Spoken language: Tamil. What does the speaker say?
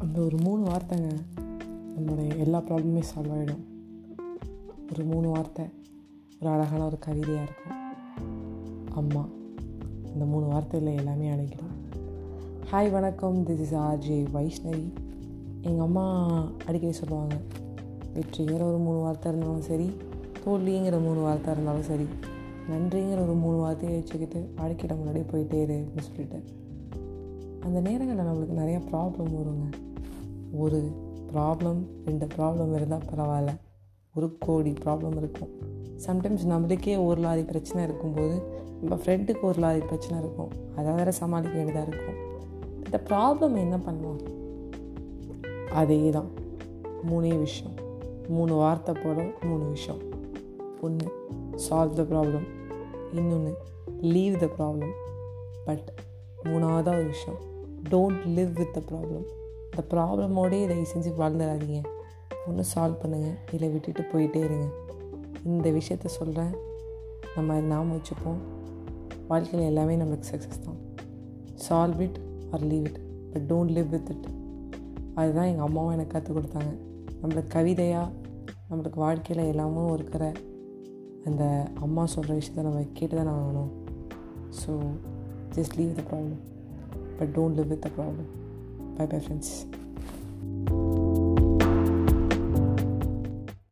அந்த ஒரு மூணு வார்த்தைங்க நம்மளுடைய எல்லா ப்ராப்ளமே சால்வ் ஆகிடும் ஒரு மூணு வார்த்தை ஒரு அழகான ஒரு கவிதையாக இருக்கும். அம்மா இந்த மூணு வார்த்தையில் எல்லாமே அழைக்கிறோம் ஹாய் வணக்கம். திஸ் இஸ் ஆர்ஜே வைஷ்ணவி எங்கள் அம்மா அடிக்கடி சொல்லுவாங்க வெற்றிங்கிற ஒரு மூணு வார்த்தை இருந்தாலும் சரி தோல்விங்கிற மூணு வார்த்தை இருந்தாலும் சரி நன்றிங்கிற ஒரு மூணு வார்த்தையை வச்சுக்கிட்டு வாழ்க்கையில் முன்னாடியே போயிட்டே இரு அப்படின்னு சொல்லிட்டு. அந்த நேரங்களில் நம்மளுக்கு நிறையா ப்ராப்ளம் வருங்க. ஒரு ப்ராப்ளம் ரெண்டு ப்ராப்ளம் இருந்தால் பரவாயில்ல. ஒரு கோடி ப்ராப்ளம் இருக்கும். சம்டைம்ஸ் நம்மளுக்கே ஒரு லாரி பிரச்சனை இருக்கும்போது நம்ம ஃப்ரெண்டுக்கு ஒரு லாரி பிரச்சனை இருக்கும். அதை வேறு சமாளிக்க வேண்டியதாக இருக்கும். இந்த ப்ராப்ளம் என்ன பண்ணுவோம்? அதே தான் மூணே விஷயம். மூணு வார்த்தை போல மூணு விஷயம். ஒன்று சால்வ் த ப்ராப்ளம் இன்னொன்று லீவ் த ப்ராப்ளம் பட் மூணாவதாக ஒரு விஷயம் don't live with the problem இந்த ப்ராப்ளமோடே தயவு செஞ்சு வாழ்ந்துடாதீங்க. ஒன்று சால்வ் பண்ணுங்கள் இல்லை விட்டுட்டு போயிட்டே இருங்க. இந்த விஷயத்த சொல்கிறேன் நம்ம அதை நாம வச்சுப்போம். வாழ்க்கையில் எல்லாமே நம்மளுக்கு சக்ஸஸ் தான். Solve it or leave it but don't live with it அதுதான் எங்கள் அம்மாவும் எனக்கு கற்றுக் கொடுத்தாங்க. நம்மளுக்கு கவிதையாக நம்மளுக்கு வாழ்க்கையில் எல்லாமும் இருக்கிற அந்த அம்மா சொல்கிற விஷயத்த நம்ம கேட்டு தான் ஆகணும். So just leave the problem but don't live with the problem Bye bye, friends.